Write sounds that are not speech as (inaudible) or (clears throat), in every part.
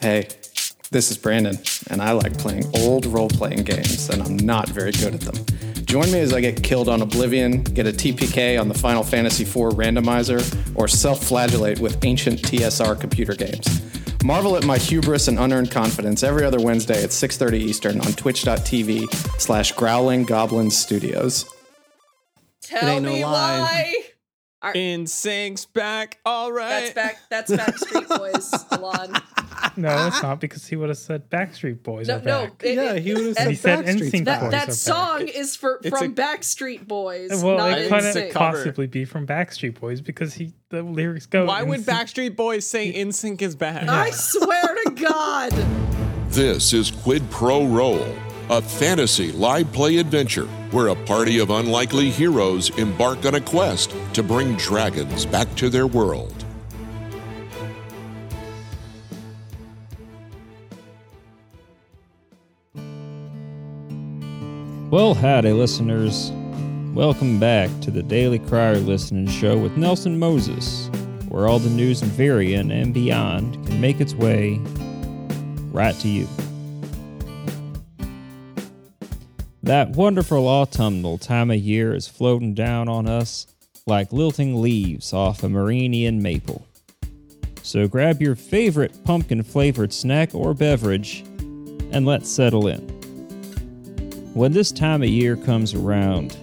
Hey, this is Brandon, and I like playing old role playing games, and I'm not very good at them. Join me as I get killed on Oblivion, get a TPK on the Final Fantasy IV randomizer, or self flagellate with ancient TSR computer games. Marvel at my hubris and unearned confidence every other Wednesday at 6.30 Eastern on twitch.tv slash growling goblin studios. Tell ain't no me lie. why. Our- NSYNC's back, all right. that's back. That's Backstreet Boys. (laughs) Alon. No, it's not because he would have said Backstreet Boys No, are no. it- yeah, he would have and he said said Backstreet NSYNC that Boys that song back. is for It's from a- Backstreet Boys, Well, not it couldn't possibly be from Backstreet Boys because he the lyrics go. Why would Backstreet Boys say NSYNC is back? I swear to God. This is Quid Pro Roll, a fantasy live play adventure where a party of unlikely heroes embark on a quest to bring dragons back to their world. Well, howdy, listeners. Welcome back to the Daily Crier Listening Show with Nelson Moses, where all the news in Varian and beyond can make its way right to you. That wonderful autumnal time of year is floating down on us like lilting leaves off a Marinian maple. So grab your favorite pumpkin flavored snack or beverage and let's settle in. When this time of year comes around,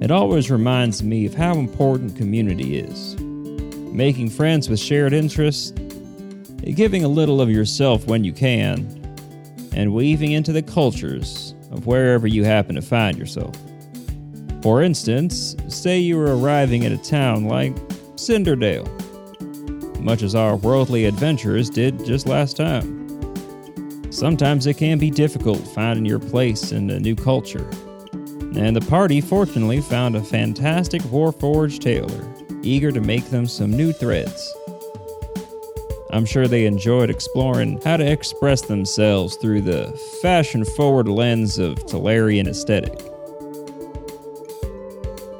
it always reminds me of how important community is. Making friends with shared interests, giving a little of yourself when you can, and weaving into the cultures of wherever you happen to find yourself. For instance, say you were arriving at a town like Cinderdale, much as our worldly adventurers did just last time. Sometimes it can be difficult finding your place in a new culture. And the party fortunately found a fantastic Warforged tailor, eager to make them some new threads. I'm sure they enjoyed exploring how to express themselves through the fashion forward lens of Talarian aesthetic.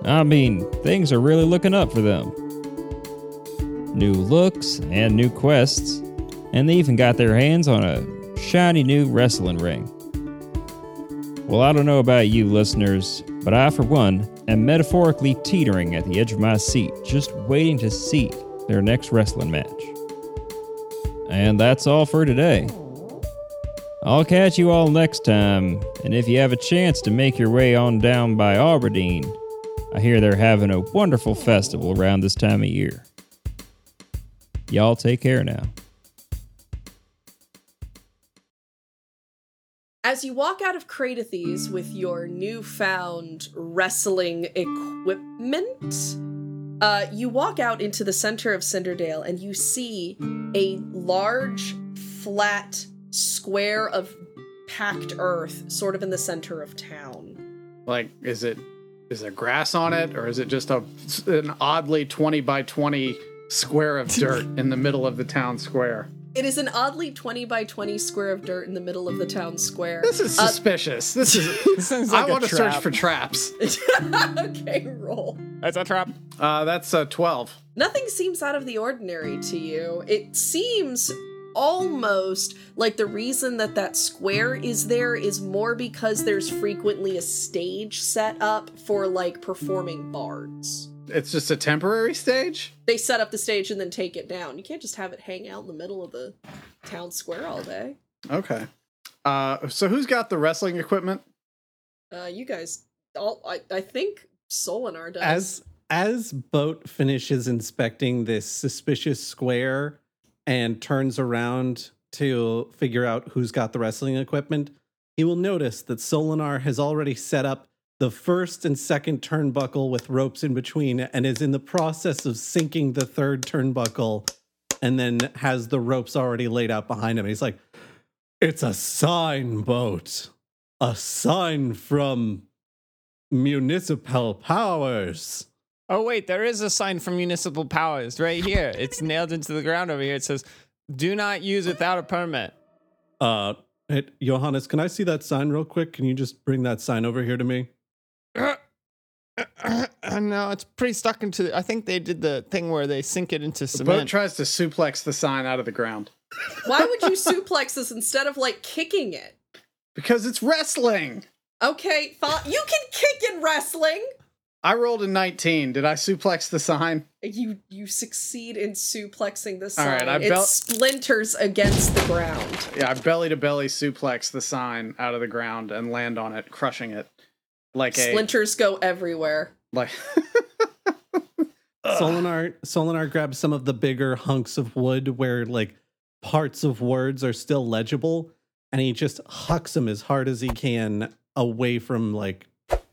I mean, things are really looking up for them. New looks and new quests, and they even got their hands on a shiny new wrestling ring. Well, I don't know about you listeners, but I, for one, am metaphorically teetering at the edge of my seat, just waiting to see their next wrestling match. And that's all for today. I'll catch you all next time, and if you have a chance to make your way on down by Aberdeen, I hear they're having a wonderful festival around this time of year. Y'all take care now. As you walk out of Kratathes with your newfound wrestling equipment, uh, you walk out into the center of Cinderdale and you see a large, flat square of packed earth sort of in the center of town. Like, is it is there grass on it, or is it just a an oddly twenty by twenty square of dirt (laughs) in the middle of the town square? It is an oddly 20 by 20 square of dirt in the middle of the town square. This is Uh, suspicious. This is. (laughs) This sounds I like a want to search for traps. (laughs) okay, roll. That's a trap. Uh, that's a twelve. Nothing seems out of the ordinary to you. It seems almost like the reason that that square is there is more because there's frequently a stage set up for like performing bards. It's just a temporary stage. They set up the stage and then take it down. You can't just have it hang out in the middle of the town square all day. Okay. Uh, so who's got the wrestling equipment? Uh, you guys, all I, I think Solinar does. As as Boat finishes inspecting this suspicious square and turns around to figure out who's got the wrestling equipment, he will notice that Solinar has already set up the first and second turnbuckle with ropes in between and is in the process of sinking the third turnbuckle and then has the ropes already laid out behind him. He's like, It's a sign boat. A sign from municipal powers. Oh wait, there is a sign from Municipal Powers right here. It's nailed into the ground over here. It says, "Do not use without a permit." Uh, hey, Johannes, can I see that sign real quick? Can you just bring that sign over here to me? No, it's pretty stuck into. I think they did the thing where they sink it into The boat tries to suplex the sign out of the ground. Why would you suplex this instead of like kicking it? Because it's wrestling. Okay, fine. You can kick in wrestling. I rolled a 19. Did I suplex the sign? You you succeed in suplexing the sign. right, I it bel- splinters against the ground. Yeah, I belly to belly suplex the sign out of the ground and land on it, crushing it like a Splinters go everywhere. Like. (laughs) Solinar Solinar grabs some of the bigger hunks of wood where like parts of words are still legible, and he just hucks them as hard as he can away from like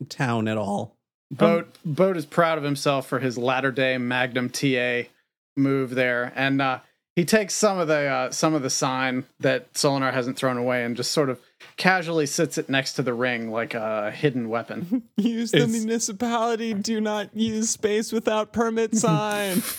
town at all. Boat Boat is proud of himself for his latter day Magnum TA move there, and uh, he takes some of the uh, some of the sign that Solinar hasn't thrown away and just sort of casually sits it next to the ring like a hidden weapon. (laughs) Use the municipality do not use space without permit (laughs) sign. (laughs)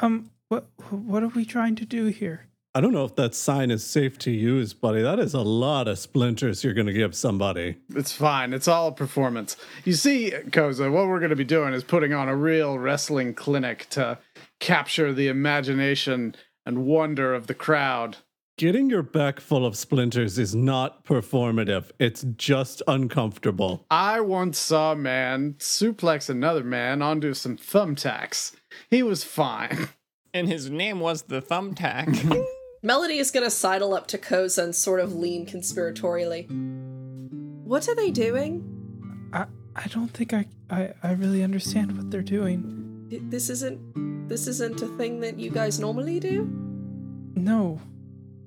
Um, what what are we trying to do here? I don't know if that sign is safe to use, buddy. That is a lot of splinters you're going to give somebody. It's fine. It's all a performance. You see, Koza, what we're going to be doing is putting on a real wrestling clinic to capture the imagination and wonder of the crowd. Getting your back full of splinters is not performative. It's just uncomfortable. I once saw a man suplex another man onto some thumbtacks. He was fine. (laughs) and his name was the thumbtack. (laughs) Melody is gonna sidle up to Koza and sort of lean conspiratorially. What are they doing? I I don't think I I, I really understand what they're doing. This isn't this isn't a thing that you guys normally do? No,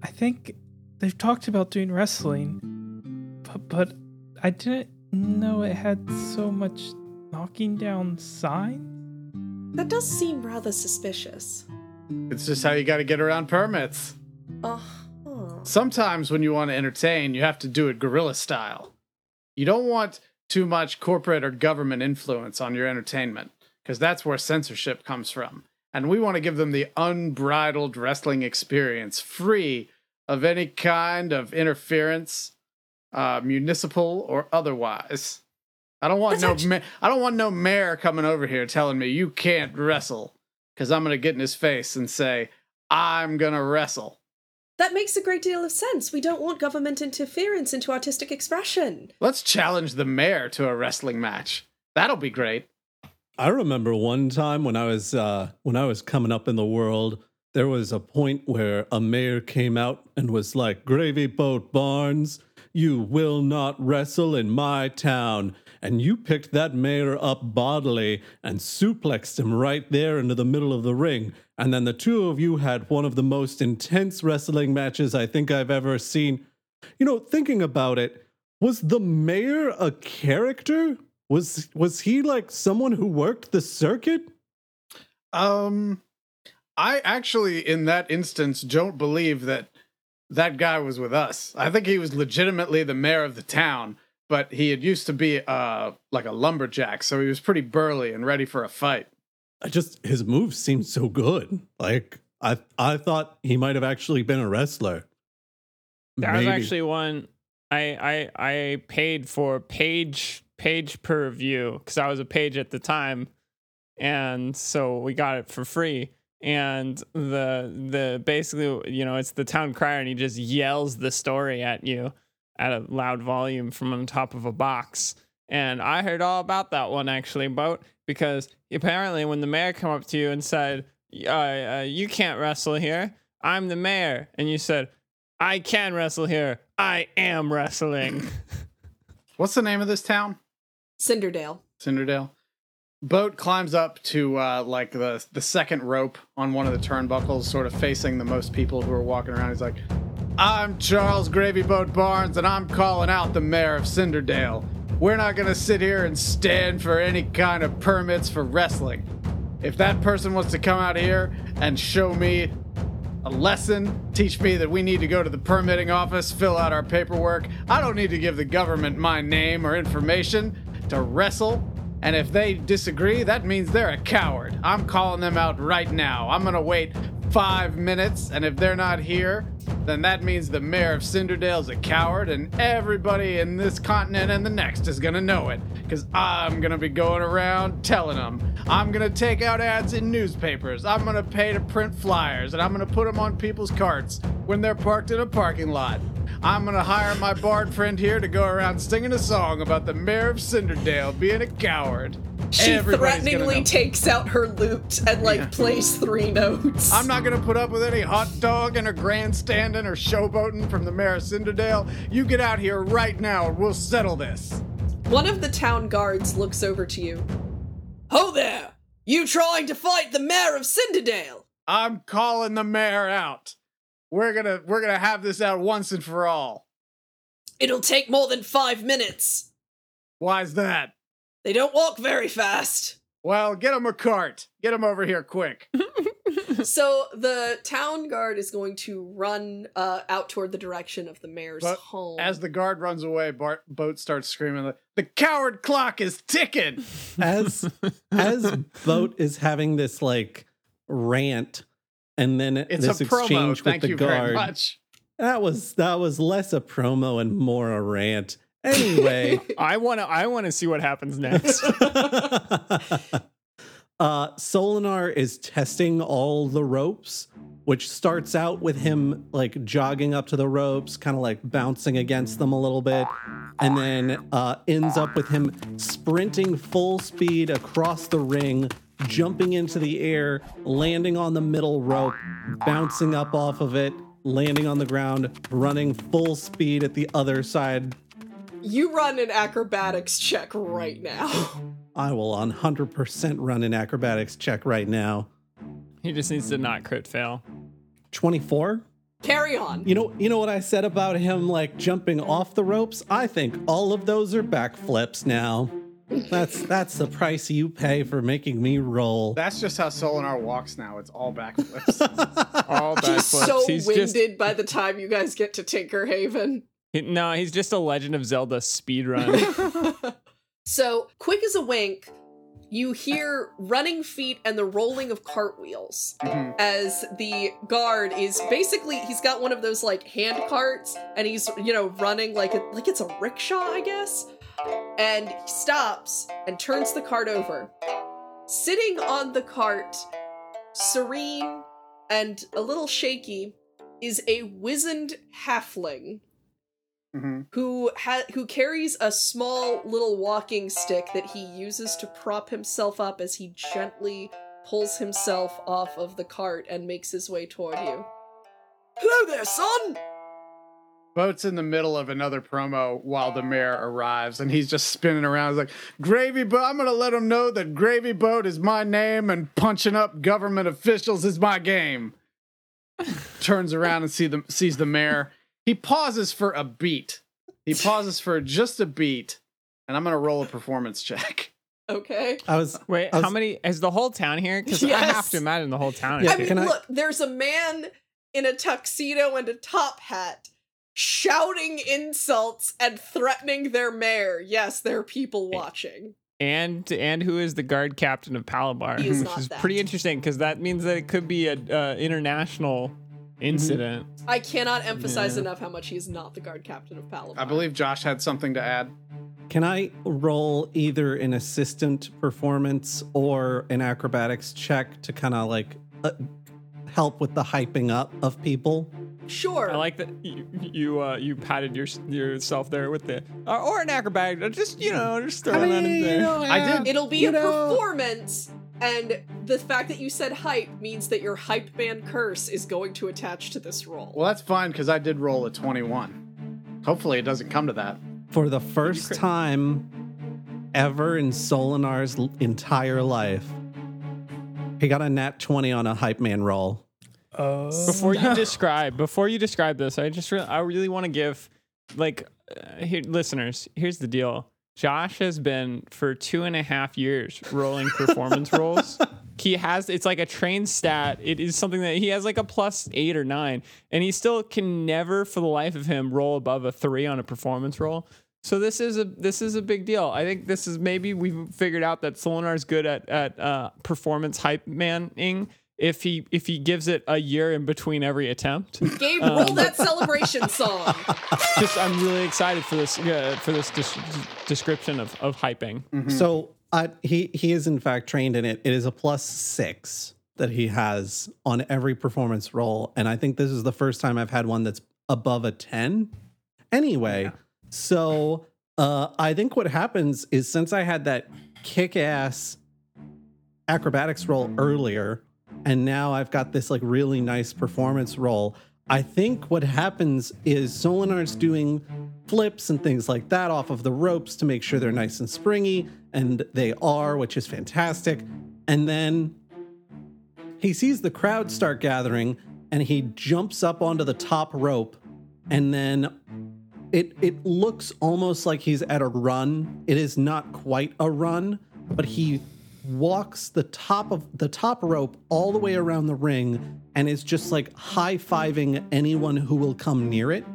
I think they've talked about doing wrestling, but but I didn't know it had so much knocking down signs. That does seem rather suspicious. It's just how you got to get around permits. Uh-huh. Sometimes when you want to entertain, you have to do it guerrilla style. You don't want too much corporate or government influence on your entertainment, because that's where censorship comes from. And we want to give them the unbridled wrestling experience, free of any kind of interference, uh, municipal or otherwise. I don't want That's no, ma- I don't want no mayor coming over here telling me you can't wrestle, because I'm gonna get in his face and say I'm gonna wrestle. That makes a great deal of sense. We don't want government interference into artistic expression. Let's challenge the mayor to a wrestling match. That'll be great. I remember one time when I was uh, when I was coming up in the world, there was a point where a mayor came out and was like, "Gravy Boat Barnes, you will not wrestle in my town." And you picked that mayor up bodily and suplexed him right there into the middle of the ring. And then the two of you had one of the most intense wrestling matches I think I've ever seen. You know, thinking about it, was the mayor a character? Was was he like someone who worked the circuit? Um, I actually, in that instance, don't believe that that guy was with us. I think he was legitimately the mayor of the town, but he had used to be uh like a lumberjack, so he was pretty burly and ready for a fight. I just his moves seemed so good. Like I I thought he might have actually been a wrestler. That was actually one I I I paid for page page per view because I was a page at the time, and so we got it for free. And the the basically you know it's the town crier and he just yells the story at you at a loud volume from on top of a box. And I heard all about that one actually, boat because apparently when the mayor came up to you and said, uh, uh, "You can't wrestle here," I'm the mayor, and you said, I can wrestle here. I am wrestling. (laughs) What's the name of this town? Cinderdale. Cinderdale. Boat climbs up to uh, like the the second rope on one of the turnbuckles, sort of facing the most people who are walking around. He's like, "I'm Charles Gravy Boat Barnes, and I'm calling out the mayor of Cinderdale. We're not gonna sit here and stand for any kind of permits for wrestling. If that person wants to come out here and show me a lesson, teach me that we need to go to the permitting office, fill out our paperwork. I don't need to give the government my name or information to wrestle. And if they disagree, that means they're a coward. I'm calling them out right now. I'm gonna wait five minutes, and if they're not here, then that means the mayor of Cinderdale's a coward, and everybody in this continent and the next is gonna know it. Because I'm gonna be going around telling them. I'm gonna take out ads in newspapers. I'm gonna pay to print flyers, and I'm gonna put them on people's carts when they're parked in a parking lot. I'm gonna hire my bard friend here to go around singing a song about the mayor of Cinderdale being a coward. She Everybody's threateningly takes out her lute and like Yeah. plays three notes. I'm not gonna put up with any hot dogging or grandstanding or showboating from the mayor of Cinderdale. You get out here right now and we'll settle this. One of the town guards looks over to you. Ho there! You trying to fight the mayor of Cinderdale? I'm calling the mayor out. We're gonna we're gonna have this out once and for all. It'll take more than five minutes. Why's that? They don't walk very fast. Well, get him a cart. Get him over here quick. (laughs) (laughs) so the town guard is going to run uh, out toward the direction of the mayor's But home. As the guard runs away, Bart Boat starts screaming, like, "The coward clock is ticking!" (laughs) as as boat is having this like rant and then It's this a promo. exchange with the guard that was that was less a promo and more a rant anyway (laughs) I want to. I want to see what happens next. (laughs) (laughs) uh solinar is testing all the ropes which starts out with him like jogging up to the ropes kind of like bouncing against them a little bit and then uh ends up with him sprinting full speed across the ring jumping into the air landing on the middle rope bouncing up off of it landing on the ground running full speed at the other side you run an acrobatics check right now. I will 100% run an acrobatics check right now. he just needs to not crit fail. 24? Carry on. You know, you know what I said about him like jumping off the ropes? I think all of those are backflips now. That's that's the price you pay for making me roll. That's just how Solinar walks now. It's all backflips. (laughs) All He's backflips. so he's winded just by the time you guys get to Tinkerhaven. he- no. He's just a Legend of Zelda speed run. (laughs) So, quick as a wink, you hear running feet and the rolling of cartwheels Mhm. as the guard is basically he's got one of those like hand carts and he's you know running like it like it's a rickshaw, I guess. And he stops and turns the cart over. Sitting on the cart, serene and a little shaky, is a wizened halfling Mhm. who ha- who carries a small little walking stick that he uses to prop himself up as he gently pulls himself off of the cart and makes his way toward you. Hello there, son. Boat's in the middle of another promo while the mayor arrives, and he's just spinning around. He's like, "Gravy Boat, I'm gonna let him know that Gravy Boat is my name, and punching up government officials is my game." (laughs) Turns around and see the sees the mayor. He pauses for a beat. He pauses for just a beat, and I'm gonna roll a performance check. Okay. I was Wait, I was- how many? Is the whole town here? Because I have to imagine the whole town. Yeah, I mean, here. can I- look, there's a man in a tuxedo and a top hat shouting insults and threatening their mayor. Yes, there are people watching. and and who is the guard captain of Palabar? He is which not is that. pretty interesting because that means that it could be an uh, international incident. I cannot emphasize Yeah. enough how much he is not the guard captain of Palabar. I believe Josh had something to add. Can I roll either an assistant performance or an acrobatics check to kind of like uh, help with the hyping up of people? Sure. I like that you you, uh, you patted your, yourself there with the uh, or an acrobatic. uh, Just you know, just throwing that in there. I did- It'll be you a know- performance, and the fact that you said hype means that your hype man curse is going to attach to this roll. Well, that's fine because I did roll a 21. Hopefully, it doesn't come to that. For the first time ever in Solinar's l- entire life, he got a nat 20 on a hype man roll. Oh, before you (laughs) describe before you describe this i just re- i really want to give like uh, here, listeners here's the deal. Josh has been for two and a half years rolling performance (laughs) rolls he has it's like a trained stat. It is something that he has like a plus eight or nine and he still can never for the life of him roll above a three on a performance roll. So this is a this is a big deal. I think this is maybe we've figured out that Solinar's good at at uh, performance hype manning if he if he gives it a year in between every attempt. Gabe, Um, roll that celebration song. (laughs) Just I'm really excited for this uh, for this des- description of of hyping. So uh, he he is in fact trained in it. It is a plus six that he has on every performance roll, and I think this is the first time I've had one that's above a ten. Anyway, so uh, I think what happens is since I had that kick ass acrobatics roll earlier, and now I've got this like really nice performance roll. I think what happens is Solinar's doing flips and things like that off of the ropes to make sure they're nice and springy, and they are, which is fantastic. And then he sees the crowd start gathering and he jumps up onto the top rope and then it it looks almost like he's at a run. It is not quite a run, but he walks the top of the top rope all the way around the ring and is just like high-fiving anyone who will come near it.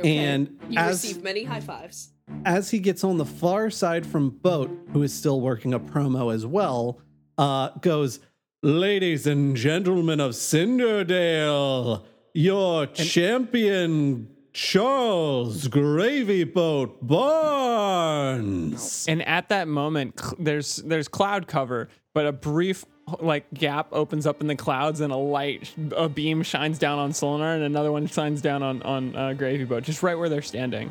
Okay. And you as receive many high fives. as he gets on the far side from Boat, who is still working a promo as well, uh, goes, Ladies and gentlemen of Cinderdale, your champion, Charles Gravy Boat Barnes. And at that moment, cl- there's there's cloud cover, but a brief like gap opens up in the clouds, and a light, a beam shines down on Solinar, and another one shines down on on uh, Gravy Boat, just right where they're standing.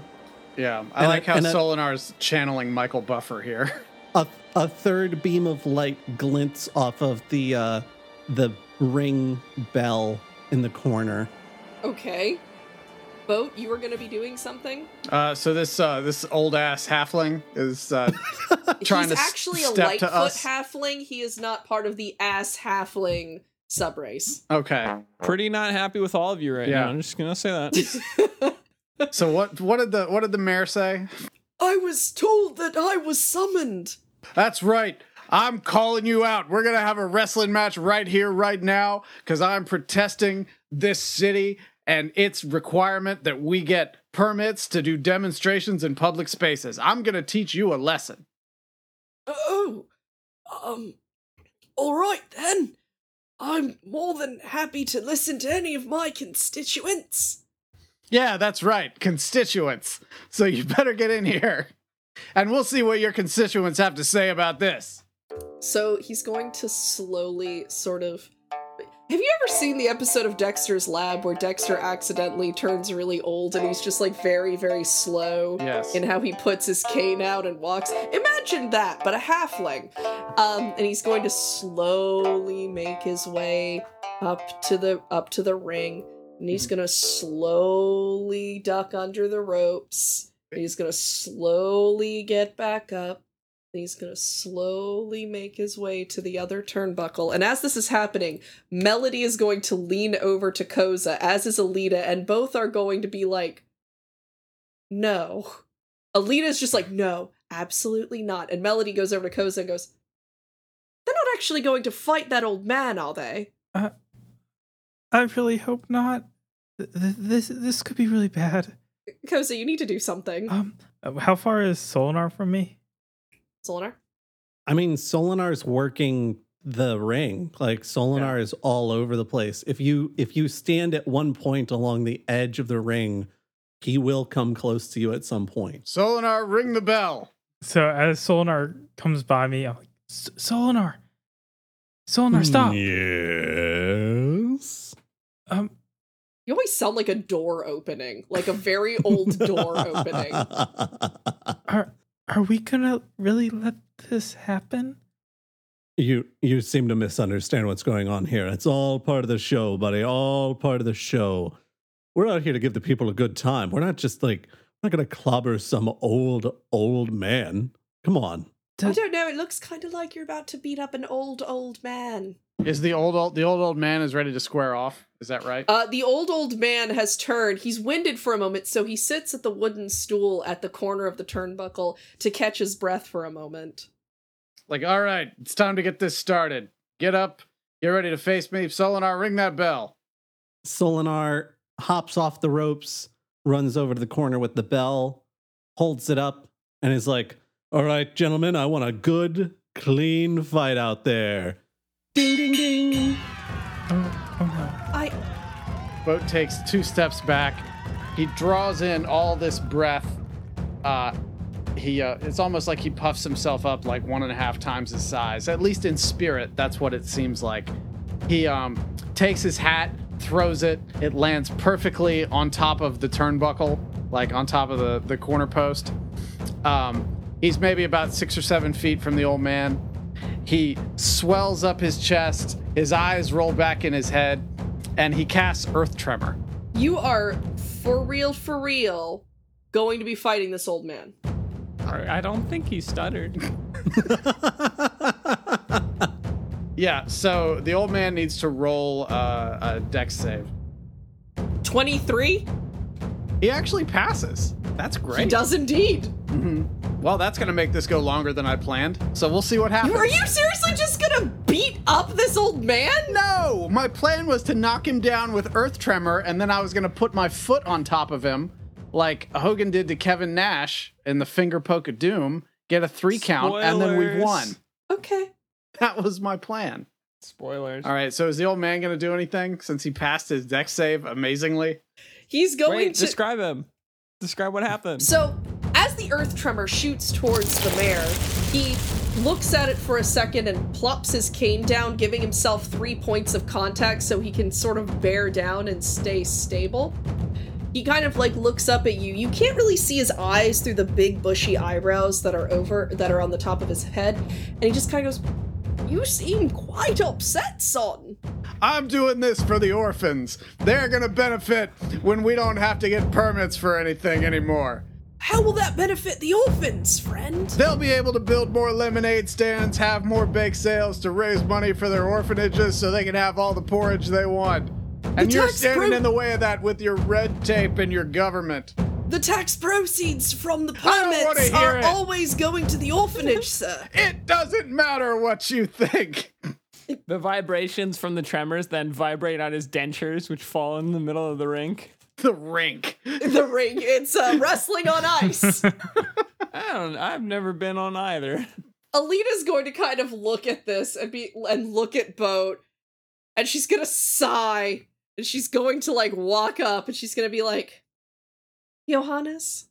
Yeah, I And like a- how and a- Solinar's channeling Michael Buffer here. (laughs) A, a third beam of light glints off of the uh, the ring bell in the corner. Okay. Boat, you were going to be doing something? Uh, so this uh, this old ass halfling is uh, (laughs) trying He's to s- actually a step lightfoot to us. halfling. He is not part of the ass halfling subrace. okay, Pretty not happy with all of you right Yeah. now. I'm just gonna say that. (laughs) so what what did the what did the mayor say? I was told that I was summoned. That's right. I'm calling you out. We're gonna have a wrestling match right here, right now, because I'm protesting this city and its requirement that we get permits to do demonstrations in public spaces. I'm gonna teach you a lesson. Oh, um, all right then. I'm more than happy to listen to any of my constituents. Yeah, that's right, constituents. So you better get in here. And we'll see what your constituents have to say about this. So he's going to slowly sort of. Have you ever seen the episode of Dexter's Lab where Dexter accidentally turns really old and he's just like very, very slow Yes. in how he puts his cane out and walks? Imagine that, but a halfling. Um, and he's going to slowly make his way up to the up to the ring, and he's gonna slowly duck under the ropes. He's gonna slowly get back up. He's gonna slowly make his way to the other turnbuckle. And as this is happening, Melody is going to lean over to Koza, as is Alita, and both are going to be like, no. Alita's just like, no, absolutely not. And Melody goes over to Koza and goes, they're not actually going to fight that old man, are they? I really hope not. Th- th- This this could be really bad. Koza, you need to do something. Um, how far is Solinar from me? Solinar? I mean, Solinar's working the ring. Like Solinar is all over the place. If you if you stand at one point along the edge of the ring, he will come close to you at some point. Solinar, ring the bell. So as Solinar comes by me, I'm like, "S- Solinar, Solinar, stop. Yes. Um, You always sound like a door opening, like a very old door (laughs) opening. are are we gonna really let this happen? You you seem to misunderstand what's going on here. It's all part of the show, buddy. All part of the show. We're out here to give the people a good time. We're not just like we're not gonna clobber some old old man. Come on. I don't know, it looks kind of like you're about to beat up an old, old man. Is the old old the old old man is ready to square off? Is that right? Uh, the old, old man has turned. He's winded for a moment, so he sits at the wooden stool at the corner of the turnbuckle to catch his breath for a moment. like, all right, it's time to get this started. Get up, get ready to face me. Solinar, ring that bell. Solinar hops off the ropes, runs over to the corner with the bell, holds it up, and is like, All right, gentlemen, I want a good, clean fight out there. Ding, ding, ding. I Boat takes two steps back. He draws in all this breath. Uh, he uh, it's almost like he puffs himself up like one and a half times his size. At least in spirit, that's what it seems like. He um, takes his hat, throws it. It lands perfectly on top of the turnbuckle, like on top of the the corner post. Um, he's maybe about six or seven feet from the old man. He swells up his chest. His eyes roll back in his head, and he casts Earth Tremor. you are for real for real going to be fighting this old man. I don't think he stuttered. (laughs) Yeah, so the old man needs to roll uh, a dex save. 23? He actually passes. That's great. He does indeed. Well, that's going to make this go longer than I planned. So we'll see what happens. Are you seriously just gonna beat up this old man? No! My plan was to knock him down with Earth Tremor, and then I was going to put my foot on top of him, like Hogan did to Kevin Nash in the finger poke of doom, get a three count, and then we've won. Okay. That was my plan. Spoilers. All right, so is the old man going to do anything since he passed his dex save amazingly? He's going Wait, to describe him. Describe what happened. So, as the earth tremor shoots towards the mare, he looks at it for a second and plops his cane down, giving himself three points of contact so he can sort of bear down and stay stable. He kind of like looks up at you. You can't really see his eyes through the big bushy eyebrows that are over that are on the top of his head, and he just kind of goes, "You seem quite upset, son." I'm doing this for the orphans. They're to benefit when we don't have to get permits for anything anymore. How will that benefit the orphans, friend? They'll be able to build more lemonade stands, have more bake sales to raise money for their orphanages so they can have all the porridge they want. And The you're standing pro- in the way of that with your red tape and your government. The tax proceeds from the I don't permits are it. always going to the orphanage, sir. (laughs) It doesn't matter what you think. the vibrations from the tremors then vibrate on his dentures, which fall in the middle of the rink. The rink. (laughs) the ring. It's uh, wrestling on ice. (laughs) I don't. I've never been on either. Alita's going to kind of look at this and be and look at Boat, and she's gonna sigh, and she's going to like walk up, and she's gonna be like, "Johannes,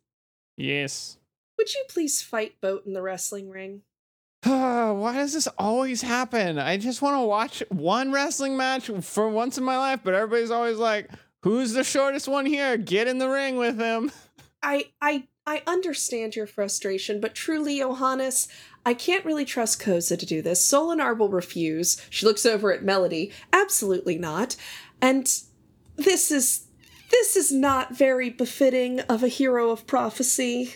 Yes. would you please fight Boat in the wrestling ring?" (sighs) Why does this always happen? I just want to watch one wrestling match for once in my life, but everybody's always like, "Who's the shortest one here? Get in the ring with him." (laughs) I I I understand your frustration, but truly, Johannes, I can't really trust Koza to do this. Solinar will refuse. She looks over at Melody. Absolutely not. And this is this is not very befitting of a hero of prophecy.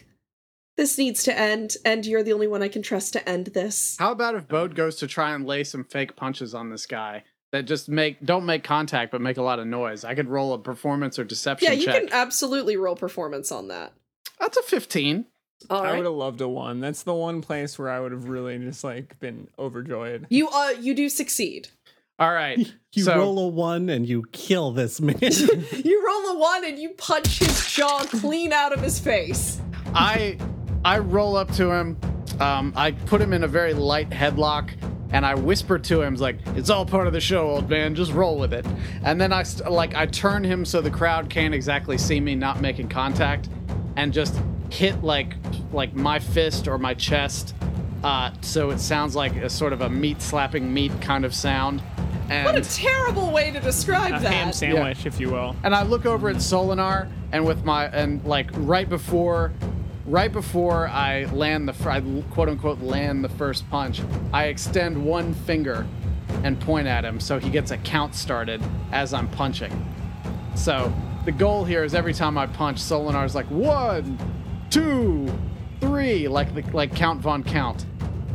This needs to end, and you're the only one I can trust to end this. How about if Boat goes to try and lay some fake punches on this guy that just make don't make contact but make a lot of noise? I could roll a performance or deception Yeah, you check. can absolutely roll performance on that. That's a 15. All I right. would have loved a one. That's the one place where I would have really just like been overjoyed. You uh you do succeed. All right. (laughs) You so roll a one and you kill this man. (laughs) You roll a one and you punch his jaw clean out of his face. I I roll up to him. Um, I put him in a very light headlock, and I whisper to him, like, "It's all part of the show, old man. Just roll with it." And then I st- like I turn him so the crowd can't exactly see me not making contact, and just hit like like my fist or my chest, uh, so it sounds like a sort of a meat slapping meat kind of sound. And What a terrible way to describe A that. ham sandwich, if you will. and I look over at Solinar, and with my and like right before, right before I land the I quote unquote land the first punch, I extend one finger and point at him, so he gets a count started as I'm punching. So the goal here is every time I punch, Solinar's like one, two, three, like the like Count Von Count.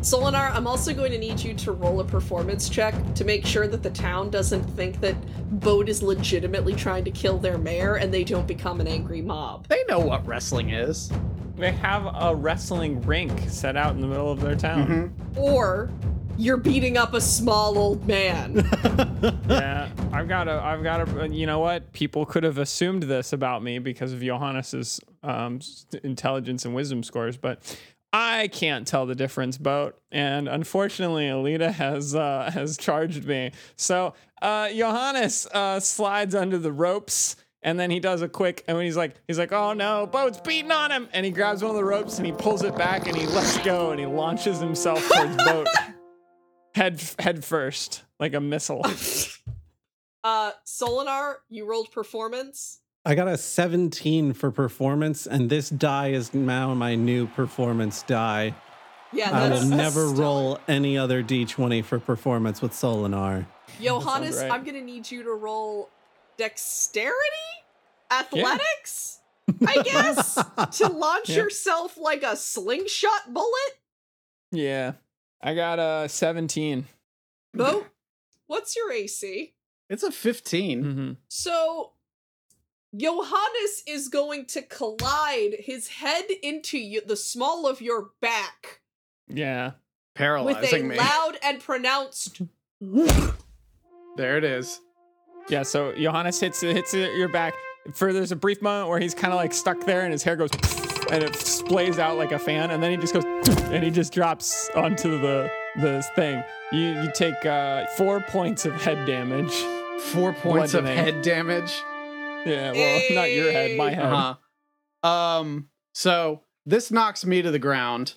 Solinar, I'm also going to need you to roll a performance check to make sure that the town doesn't think that Boat is legitimately trying to kill their mayor and they don't become an angry mob. They know what wrestling is. They have a wrestling rink set out in the middle of their town. Or you're beating up a small old man. (laughs) yeah, I've got a, I've got a, you know what? People could have assumed this about me because of Johannes's um, intelligence and wisdom scores, but I can't tell the difference, boat. And unfortunately, Alita has uh, has charged me. So uh, Johannes uh, slides under the ropes. And then he does a quick, and when he's like, he's like, oh no, boat's beating on him. And he grabs one of the ropes and he pulls it back and he lets go and he launches himself towards boat (laughs) head head first, like a missile. (laughs) Uh, Solinar, you rolled performance. I got a 17 for performance, and this die is now my new performance die. Yeah, I will never stellar. roll any other d20 for performance with Solinar. Johannes, right. I'm gonna need you to roll dexterity, athletics, I guess, (laughs) to launch Yeah. yourself like a slingshot bullet. Yeah. I got a 17. Bo, what's your AC? It's a 15. Mm-hmm. So Johannes is going to collide his head into you, the small of your back Yeah. paralyzing with a me. loud and pronounced There it is. Yeah, so Johannes hits hits your back. For there's a brief moment where he's kind of like stuck there, and his hair goes, (laughs) and it splays out like a fan, and then he just goes, (laughs) and he just drops onto the the thing. You you take uh, four points of head damage. Four points of head damage. Yeah, well, not your head, my head. Uh-huh. Um, so this knocks me to the ground,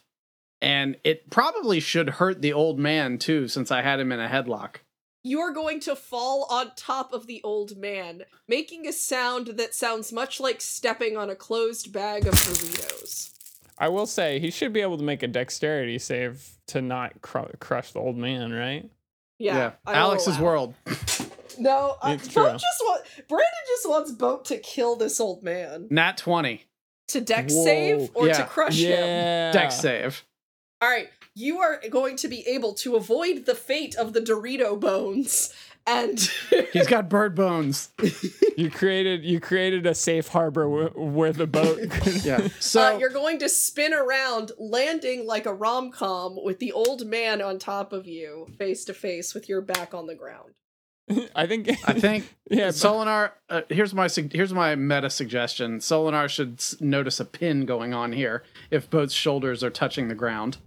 and it probably should hurt the old man too, since I had him in a headlock. You are going to fall on top of the old man, making a sound that sounds much like stepping on a closed bag of burritos. I will say he should be able to make a dexterity save to not cru- crush the old man, right? Yeah, I will Alex's allow. world. (laughs) No, uh, It's Boat true. just want Brandon just wants Boat to kill this old man. Nat twenty. To dex Whoa. save or to Yeah. crush him. Dex save. All right, you are going to be able to avoid the fate of the Dorito bones, and (laughs) He's got bird bones. You created you created a safe harbor where, where the boat. (laughs) Yeah. (laughs) So uh, you're going to spin around, landing like a rom com with the old man on top of you, face to face, with your back on the ground. I think. I think Yeah, Solinar. Uh, here's my here's my meta suggestion. Solinar should s- notice a pin going on here if both shoulders are touching the ground.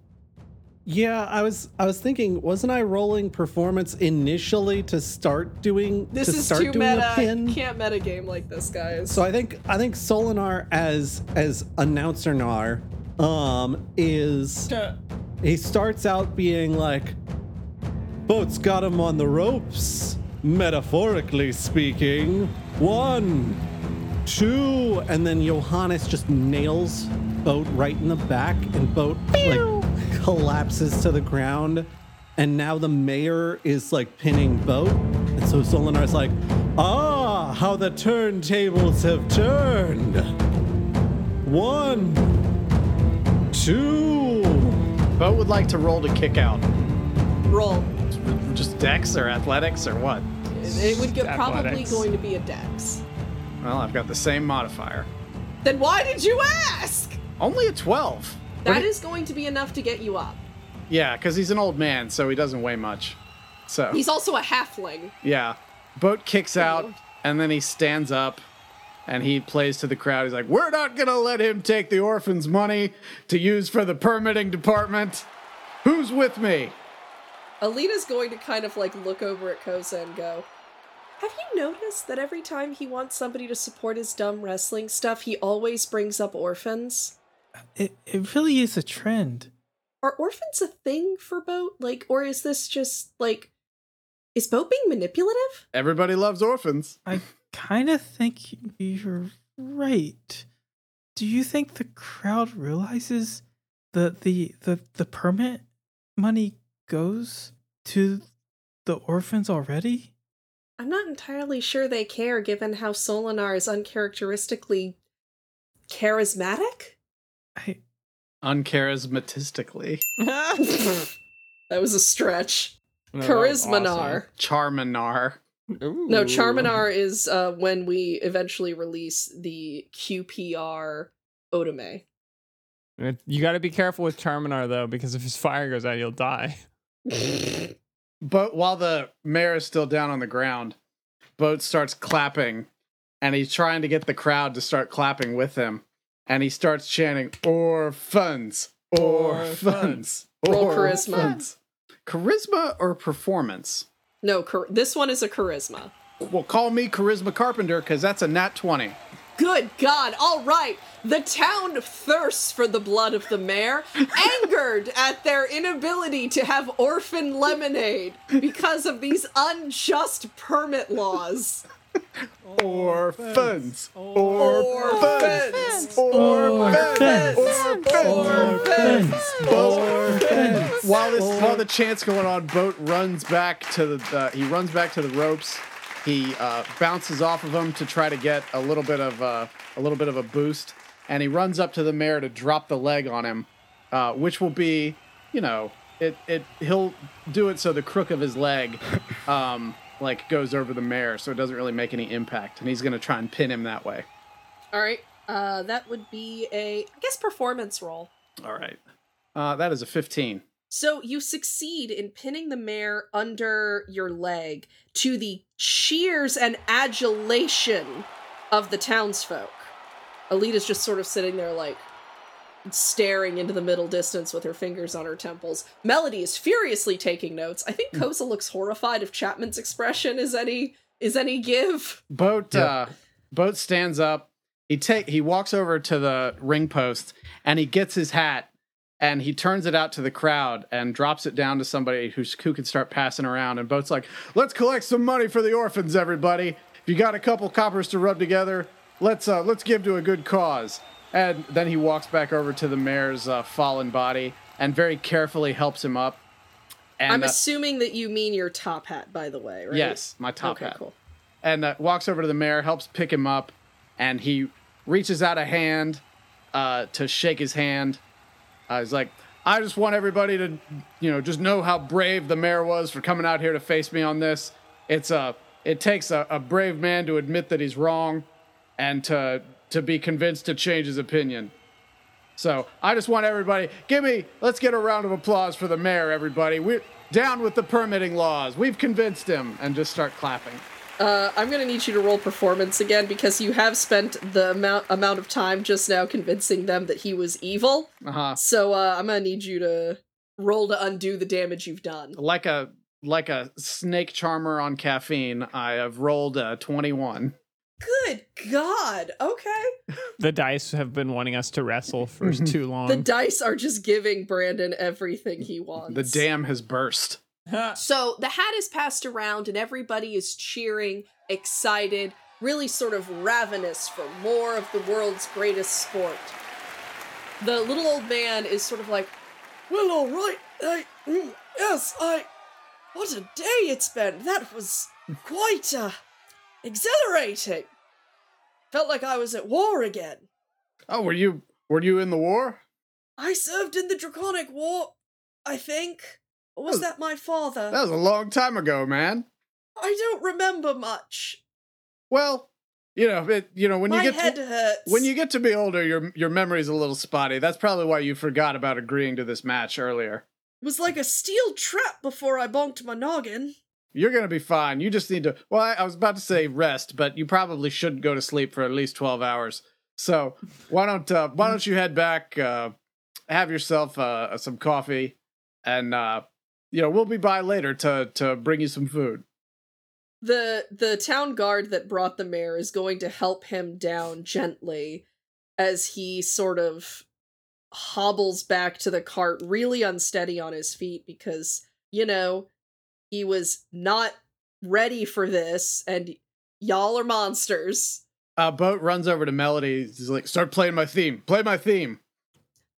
Yeah, I was I was thinking, wasn't I rolling performance initially to start doing This to is start too doing meta. a pin? Can't meta game like this, guys. So I think I think Solinar as as announcer Nar um is he starts out being like boat's got him on the ropes metaphorically speaking one two and then johannes just nails boat right in the back and boat like collapses to the ground and now the mayor is like pinning boat and so solinar's like ah how the turntables have turned one two Bo would like to roll to kick out. Roll. Just dex or athletics or what? It would get probably Athletics. going to be a dex. Well, I've got the same modifier. Then why did you ask? Only a 12. That is going to be enough to get you up. Yeah, because he's an old man, so he doesn't weigh much. So, He's also a halfling. yeah. Boat kicks out, and then he stands up and he plays to the crowd. He's like, We're not going to let him take the orphan's money to use for the permitting department. Who's with me? Alita's going to kind of like look over at Koza and go, Have you noticed that every time he wants somebody to support his dumb wrestling stuff, he always brings up orphans? It it really is a trend. Are orphans a thing for Boat? Like, or is this just like, is Boat being manipulative? Everybody loves orphans. I kind of think you're right. Do you think the crowd realizes the the the the permit money goes to the orphans already? I'm not entirely sure they care given how Solinar is uncharacteristically charismatic. I Uncharismatistically. (laughs) That was a stretch. No, Charismanar. Charmanar. awesome. No, Ooh. Charmanar is uh, when we eventually release the QPR Otome. You got to be careful with Charminar though, because if his fire goes out, you'll die. (laughs) But while the mayor is still down on the ground, Boat starts clapping, and he's trying to get the crowd to start clapping with him. And he starts chanting, Orphans, orphans, Roll charisma. orphans." Charisma or performance? No, char- this one is a charisma. Well, call me Charisma Carpenter because that's a nat 20. Good God! All right, the town thirsts for the blood of the mayor, angered at their inability to have orphan lemonade because of these unjust permit laws. Orphans. Orphans. Orphans. Orphans. Orphans. Orphans. While this, while the chant's going on, Boat runs back to the. Uh, he runs back to the ropes. He uh, bounces off of them to try to get a little bit of uh, a little bit of a boost, and he runs up to the mayor to drop the leg on him, uh, which will be, you know, it it he'll do it so the crook of his leg, um, like goes over the mayor, so it doesn't really make any impact, and he's gonna try and pin him that way. All right, uh, that would be a, I guess, performance roll. All right, uh, that is a fifteen. So you succeed in pinning the mayor under your leg to the cheers and adulation of the townsfolk. Alita's just sort of sitting there, like staring into the middle distance with her fingers on her temples. Melody is furiously taking notes. I think Koza looks horrified if Chapman's expression is any is any give. Boat uh Boat stands up. He take he walks over to the ring post and he gets his hat and he turns it out to the crowd and drops it down to somebody who's, who can start passing around. And Boat's like, "Let's collect some money for the orphans, everybody. If you got a couple coppers to rub together, let's uh, let's give to a good cause." And then he walks back over to the mayor's uh, fallen body and very carefully helps him up. And I'm uh, assuming that you mean your top hat, by the way, right? yes, my top okay, hat cool. and uh, walks over to the mayor, helps pick him up, and he reaches out a hand uh, to shake his hand. Uh, he's like, "I just want everybody to, you know, just know how brave the mayor was for coming out here to face me on this. It's a, it takes a, a brave man to admit that he's wrong, and to to be convinced to change his opinion. So I just want everybody, give me, let's get a round of applause for the mayor, everybody. We're down with the permitting laws. We've convinced him, and just start clapping." Uh, I'm gonna need you to roll performance again because you have spent the amount amount of time just now convincing them that he was evil. Uh huh. So uh, I'm gonna need you to roll to undo the damage you've done. like a like a snake charmer on caffeine. I have rolled a twenty-one. Good God. Okay. The dice have been wanting us to wrestle for (laughs) too long. The dice are just giving Brandon everything he wants. The dam has burst. So the hat is passed around and everybody is cheering, excited, really sort of ravenous for more of the world's greatest sport. The little old man is sort of like, Well, all right. I, mm, yes, I. What a day it's been. That was quite uh, exhilarating. Felt like I was at war again. Oh, were you were you in the war? I served in the Draconic War, I think. Or was Oh, that my father? That was a long time ago, man. I don't remember much. Well, you know, it, you know when my you get head to, hurts. when you get to be older, your your memory's a little spotty. That's probably why you forgot about agreeing to this match earlier. It was like a steel trap before I bonked my noggin. You're gonna be fine. You just need to. Well, I, I was about to say rest, but you probably shouldn't go to sleep for at least twelve hours. So why don't uh, why don't you head back, uh, have yourself uh, some coffee, and uh, you know we'll be by later to to bring you some food. The the town guard that brought the mayor is going to help him down gently as he sort of hobbles back to the cart, really unsteady on his feet because, you know, he was not ready for this and y'all are monsters. Uh, Boat runs over to Melody. He's like, "Start playing my theme. Play my theme."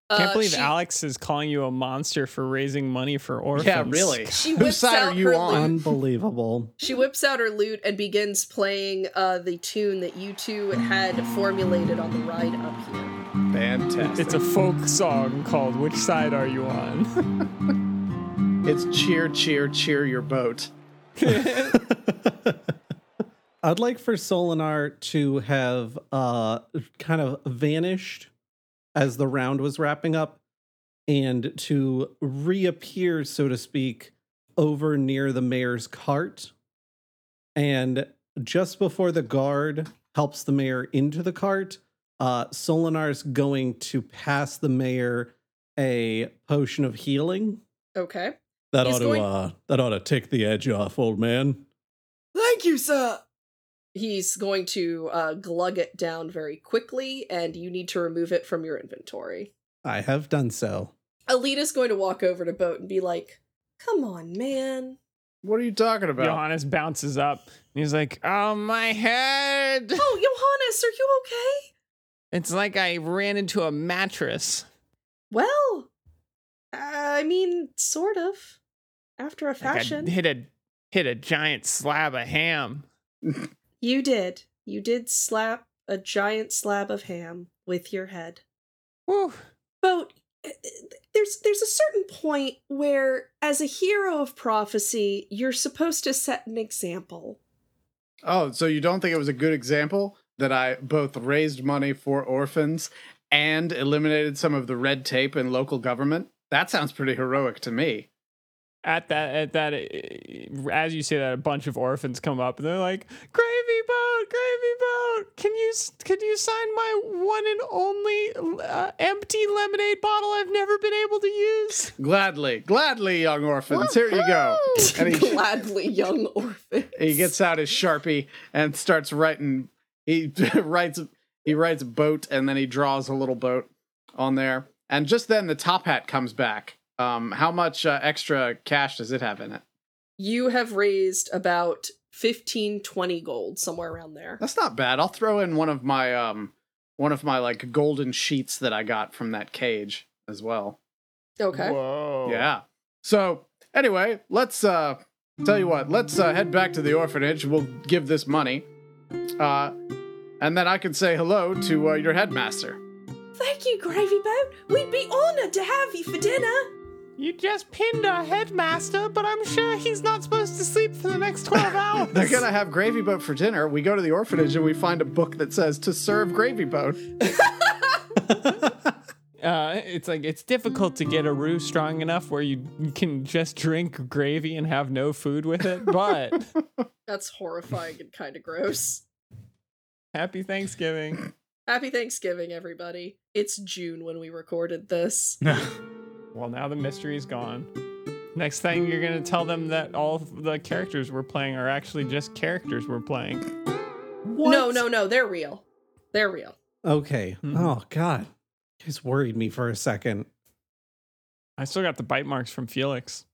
Can't Uh, believe she- Alex is calling you a monster for raising money for orphans. Yeah, really. (laughs) She Whose side out are you on? lute. Unbelievable. She whips out her lute and begins playing uh, the tune that you two had formulated on the ride up here. Fantastic. It's a folk song called Which Side Are You On? (laughs) It's cheer, cheer, cheer your boat. (laughs) I'd like for Solinar to have uh kind of vanished as the round was wrapping up and to reappear, so to speak, over near the mayor's cart. And just before the guard helps the mayor into the cart, uh Solinar's going to pass the mayor a potion of healing. Okay. That He's ought to going- uh, that ought to take the edge off, old man. Thank you, sir. He's going to uh, glug it down very quickly, and you need to remove it from your inventory. I have done so. Alita's going to walk over to Boat and be like, Come on, man. What are you talking about? Johannes bounces up and he's like, "Oh, my head! Oh, Johannes, are you okay? It's like I ran into a mattress. Well, I mean, sort of. After a Like fashion. I hit a hit a giant slab of ham. You did. You did slap a giant slab of ham with your head. Whew. Boat, uh, there's there's a certain point where as a hero of prophecy, you're supposed to set an example. Oh, so you don't think it was a good example that I both raised money for orphans and eliminated some of the red tape in local government? That sounds pretty heroic to me. At that, at that, uh, as you say that, a bunch of orphans come up and they're like, "Gravy boat, gravy boat, can you can you sign my one and only uh, empty lemonade bottle I've never been able to use?" Gladly, gladly, young orphans. Here you go. And he, (laughs) Gladly, young orphans he gets out his sharpie and starts writing. He (laughs) writes he writes boat and then he draws a little boat on there. And just then the top hat comes back. Um, how much uh, extra cash does it have in it? You have raised about 15, 20 gold, somewhere around there. That's not bad. I'll throw in one of my um one of my like golden sheets that I got from that cage as well. Okay. Whoa. Yeah. So anyway, let's uh tell you what, let's uh, head back to the orphanage. We'll give this money. Uh and then I can say hello to uh, your headmaster. Thank you, Gravy Boat. We'd be honored to have you for dinner. You just pinned our headmaster, but I'm sure he's not supposed to sleep for the next twelve (laughs) hours. They're gonna have gravy boat for dinner. We go to the orphanage and we find a book that says to serve gravy boat. (laughs) Uh, it's like it's difficult to get a roux strong enough where you can just drink gravy and have no food with it. But (laughs) That's horrifying and kind of gross. happy Thanksgiving. Happy Thanksgiving, everybody. It's June when we recorded this. Well, now the mystery's gone. Next thing you're gonna tell them that all the characters we're playing are actually just characters we're playing. No, no, no. They're real. They're real. Okay. Mhm. Oh God, you just worried me for a second. I still got the bite marks from Felix.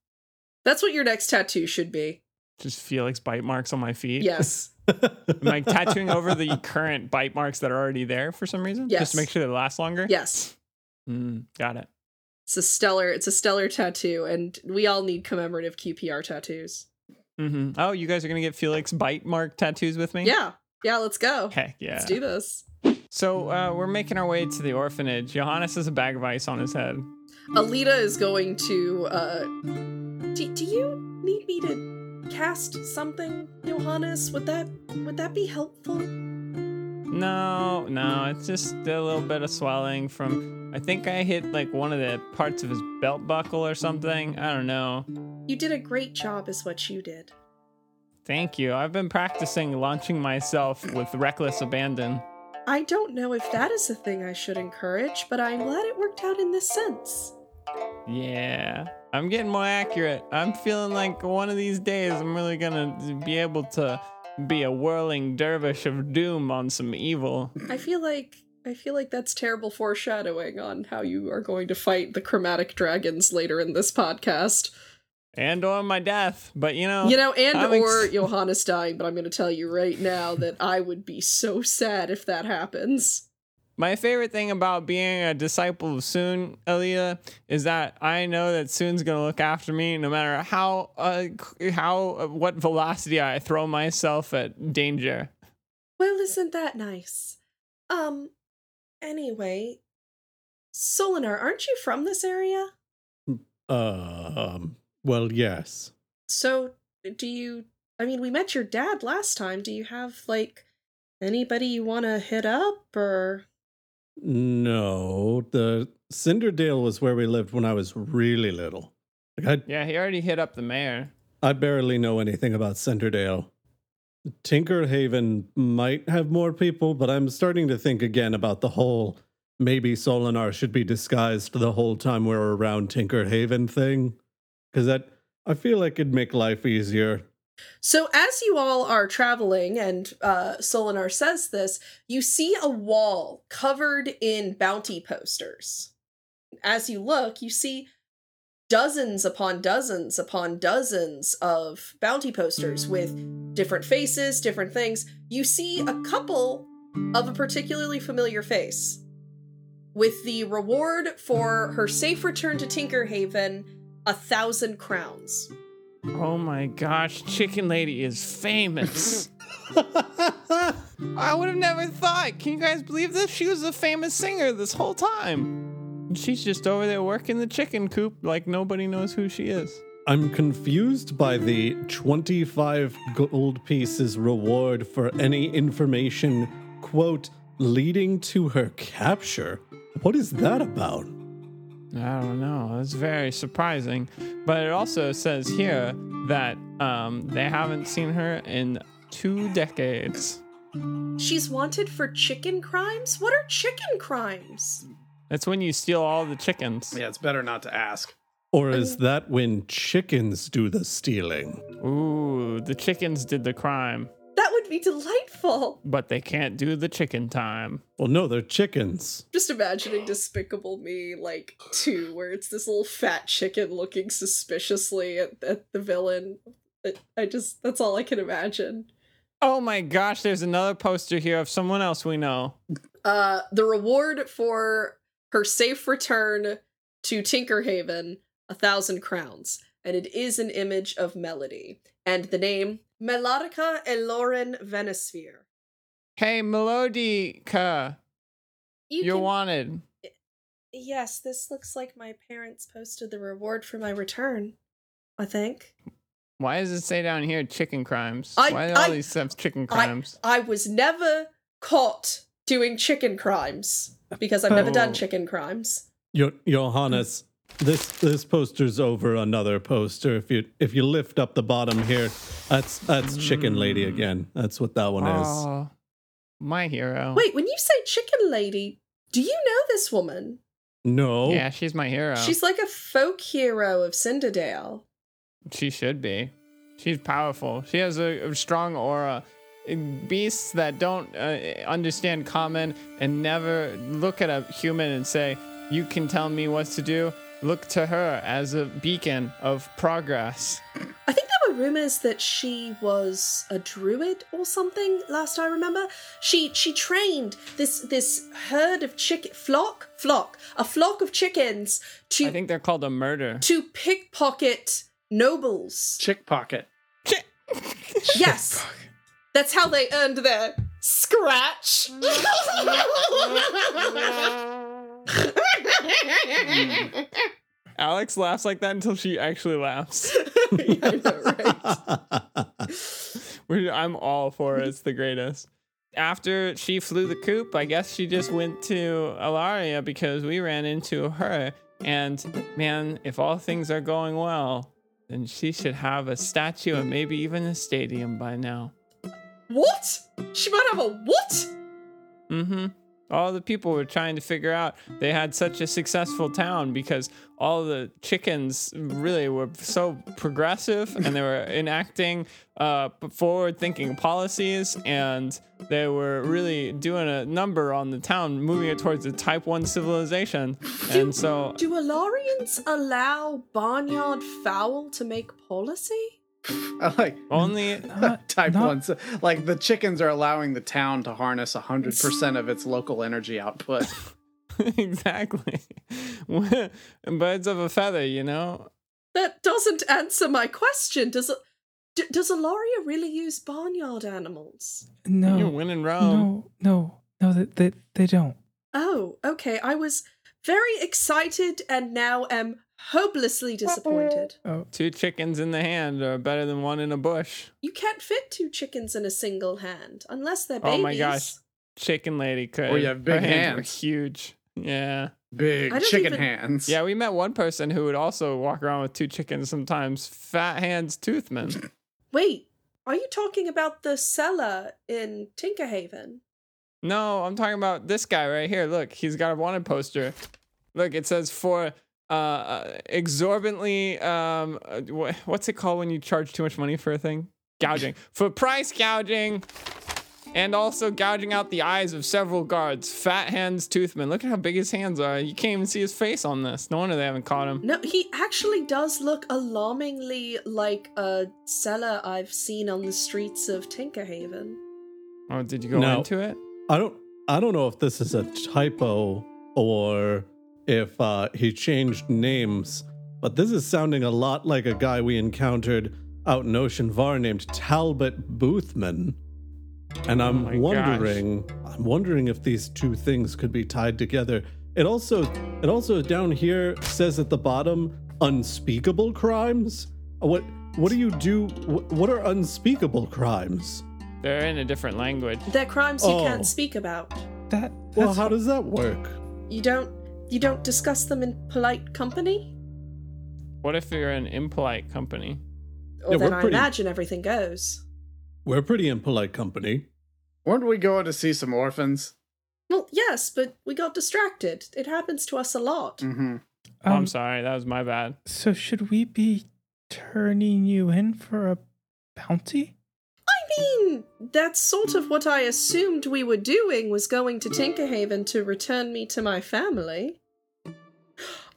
That's what your next tattoo should be. Just Felix bite marks on my feet. Yes. (laughs) Am I tattooing over the current bite marks that are already there for some reason? Yes. Just to make sure they last longer? Yes. Mm, got it. It's a stellar. It's a stellar tattoo, and we all need commemorative QPR tattoos. Mm-hmm. Oh, you guys are gonna get Felix bite mark tattoos with me? Yeah. Yeah. Let's go. Heck yeah. Let's do this. So uh, we're making our way to the orphanage. Johannes has a bag of ice on his head. Alita is going to. uh do, do you need me to cast something, Johannes? Would that would that be helpful? No, no, it's just a little bit of swelling from. I think I hit like one of the parts of his belt buckle or something. I don't know. You did a great job, is what you did. Thank you. I've been practicing launching myself with reckless abandon. I don't know if that is a thing I should encourage, but I'm glad it worked out in this sense. Yeah, I'm getting more accurate. I'm feeling like one of these days I'm really gonna be able to be a whirling dervish of doom on some evil. I feel like I feel like that's terrible foreshadowing on how you are going to fight the chromatic dragons later in this podcast. And or my death, but you know, You know, and I'm ex- or Johannes dying, but I'm going to tell you right now that I would be so sad if that happens. My favorite thing about being a disciple of Soon, Elia, is that I know that Soon's gonna look after me no matter how, uh, how, uh, what velocity I throw myself at danger. Well, isn't that nice? Um, anyway, Solinar, aren't you from this area? Um. Well, yes. So, do you? I mean, we met your dad last time. Do you have like anybody you want to hit up or? No, the Cinderdale was where we lived when I was really little. Like Yeah, he already hit up the mayor. I, I barely know anything about Cinderdale. Tinkerhaven might have more people, but I'm starting to think again about the whole maybe Solinar should be disguised the whole time we're around Tinkerhaven thing. Because that I feel like it'd make life easier. So as you all are traveling, and uh, Solinar says this, you see a wall covered in bounty posters. As you look, you see dozens upon dozens upon dozens of bounty posters with different faces, different things. You see a couple of a particularly familiar face. With the reward for her safe return to Tinkerhaven, a thousand crowns. Oh my gosh, Chicken Lady is famous. (laughs) I would have never thought. Can you guys believe this? She was a famous singer this whole time. And She's just over there working the chicken coop like nobody knows who she is. I'm confused by the 25 gold pieces reward for any information, quote, leading to her capture. What is that about? I don't know. It's very surprising. But it also says here that um, they haven't seen her in two decades. She's wanted for chicken crimes? What are chicken crimes? That's when you steal all the chickens. Yeah, it's better not to ask. Or is that when chickens do the stealing? Ooh, the chickens did the crime, That would be delightful. but they can't do the chicken time. Well, no, they're chickens. Just imagining Despicable Me, like, two, where it's this little fat chicken looking suspiciously at, at the villain. I- I just, that's all I can imagine. Oh my gosh, there's another poster here of someone else we know. Uh, the reward for her safe return to Tinkerhaven, a thousand crowns. And it is an image of Melody. And the name, Melodica Eloren Venisphere. Hey, Melodica, You you're can- wanted. Yes, this looks like my parents posted the reward for my return. I think. Why does it say down here chicken crimes? I- Why do all I- these stuff chicken I, crimes? I was never caught doing chicken crimes because I've never done Oh. chicken crimes. Your Johannes, this this poster's over another poster. If you if you lift up the bottom here, that's that's Chicken Lady mm. again. That's what that one is. Oh, my hero. Wait, when you say chicken lady, do you know this woman? No. Yeah, she's my hero. She's like a folk hero of Cinderdale. She should be. She's powerful. She has a, a strong aura. Beasts that don't uh, understand common and never look at a human and say, You can tell me what to do, look to her as a beacon of progress. I think there were rumors that she was a druid or something. Last I remember, she she trained this this herd of chicken flock flock a flock of chickens to I think they're called a murder. to pickpocket nobles. Chick pocket. (laughs) Yes, that's how they earned their scratch. (laughs) Alex laughs like that until she actually laughs. (laughs) Yeah, I know, right? (laughs) I'm all for it. It's the greatest. After she flew the coop, I guess she just went to Alaria because we ran into her. And man, if all things are going well, then she should have a statue and maybe even a stadium by now. What? She might have a what? Mm-hmm. All the people were trying to figure out they had such a successful town because all the chickens really were so progressive and they were enacting uh, forward-thinking policies and they were really doing a number on the town, moving it towards a Type One civilization. And so, Do Alarians allow barnyard fowl to make policy? (laughs) I like only (laughs) Not- type not- one. So, like the chickens are allowing the town to harness hundred percent of its local energy output. (laughs) exactly birds of a feather, you know. That doesn't answer my question. Does d- does Alaria really use barnyard animals? No. You're winning Rome. No, no, no, they, they, they don't. Oh, okay. I was very excited and now am hopelessly disappointed. Oh, Two chickens in the hand are better than one in a bush. You can't fit two chickens in a single hand unless they're big. Oh my gosh. Chicken lady could. Or you have big Her hands. were hands. huge. Yeah. Big chicken even- hands. Yeah, we met one person who would also walk around with two chickens sometimes. Fat hands toothman. (laughs) Wait, are you talking about the seller in Tinkerhaven? no, I'm talking about this guy right here. Look, he's got a wanted poster. Look, it says for uh, exorbitantly um, uh, what's it called when you charge too much money for a thing? Gouging (laughs) for price gouging, and also gouging out the eyes of several guards. Fat Hands Toothman. Look at how big his hands are. You can't even see his face on this. No wonder they haven't caught him. No, he actually does look alarmingly like a seller I've seen on the streets of Tinkerhaven. Oh, did you go No. into it? I don't I don't know if this is a typo or if uh, he changed names, but this is sounding a lot like a guy we encountered out in Ocean Var named Talbot Boothman. And I'm Oh my wondering I'm wondering if these two things could be tied together. It also it also down here says at the bottom unspeakable crimes. What what do you do wh- what are unspeakable crimes? They're in a different language. They're crimes you Oh. can't speak about. That Well, that's how does that work? You don't you don't discuss them in polite company? What if you're an impolite company? Or Yeah, then we're I pretty- imagine everything goes. We're pretty impolite company. Weren't we going to see some orphans? Well, yes, but we got distracted. It happens to us a lot. Mm-hmm. Oh, um, I'm sorry, that was my bad. So should we be turning you in for a bounty? I mean, that's sort of what I assumed we were doing was going to Tinkerhaven to return me to my family.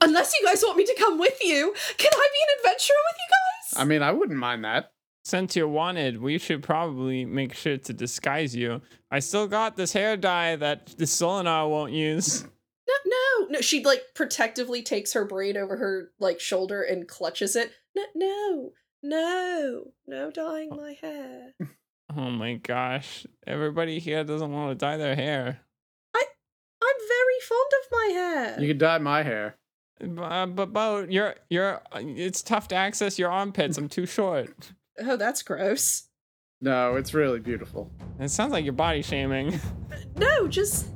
Unless you guys want me to come with you, can I be an adventurer with you guys? I mean, I wouldn't mind that. Since you're wanted, we should probably make sure to disguise you. I still got this hair dye that the Solinar won't use. (clears throat) no, no, no. She like protectively takes her braid over her like shoulder and clutches it. No, no, no, no dyeing oh. my hair. Oh my gosh. Everybody here doesn't want to dye their hair. I, I'm very fond of my hair. You can dye my hair. Uh, but Bo, you're you're it's tough to access your armpits. I'm too short. Oh, that's gross. No, it's really beautiful. It sounds like you're body shaming. No, just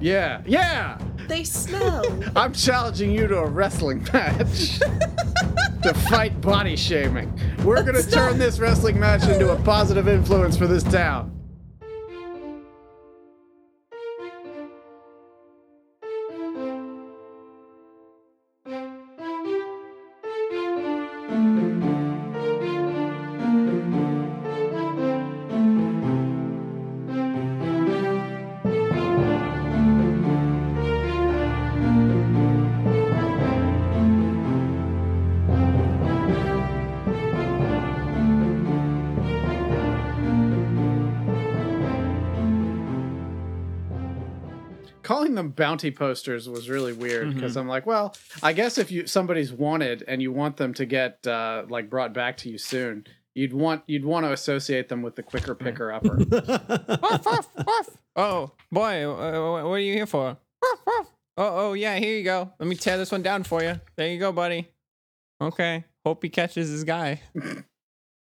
Yeah, yeah. they smell. (laughs) I'm challenging you to a wrestling match (laughs) to fight body shaming. We're gonna That's turn not- this wrestling match into a positive influence for this town. Bounty posters was really weird because I'm like, well, I guess if you somebody's wanted and you want them to get uh, like brought back to you soon, you'd want you'd want to associate them with the quicker picker upper. (laughs) Woof, woof, woof. Oh boy, uh, what are you here for? Woof, woof. Oh, oh yeah, here you go. Let me tear this one down for you. There you go, buddy. Okay. Hope he catches his guy. (laughs)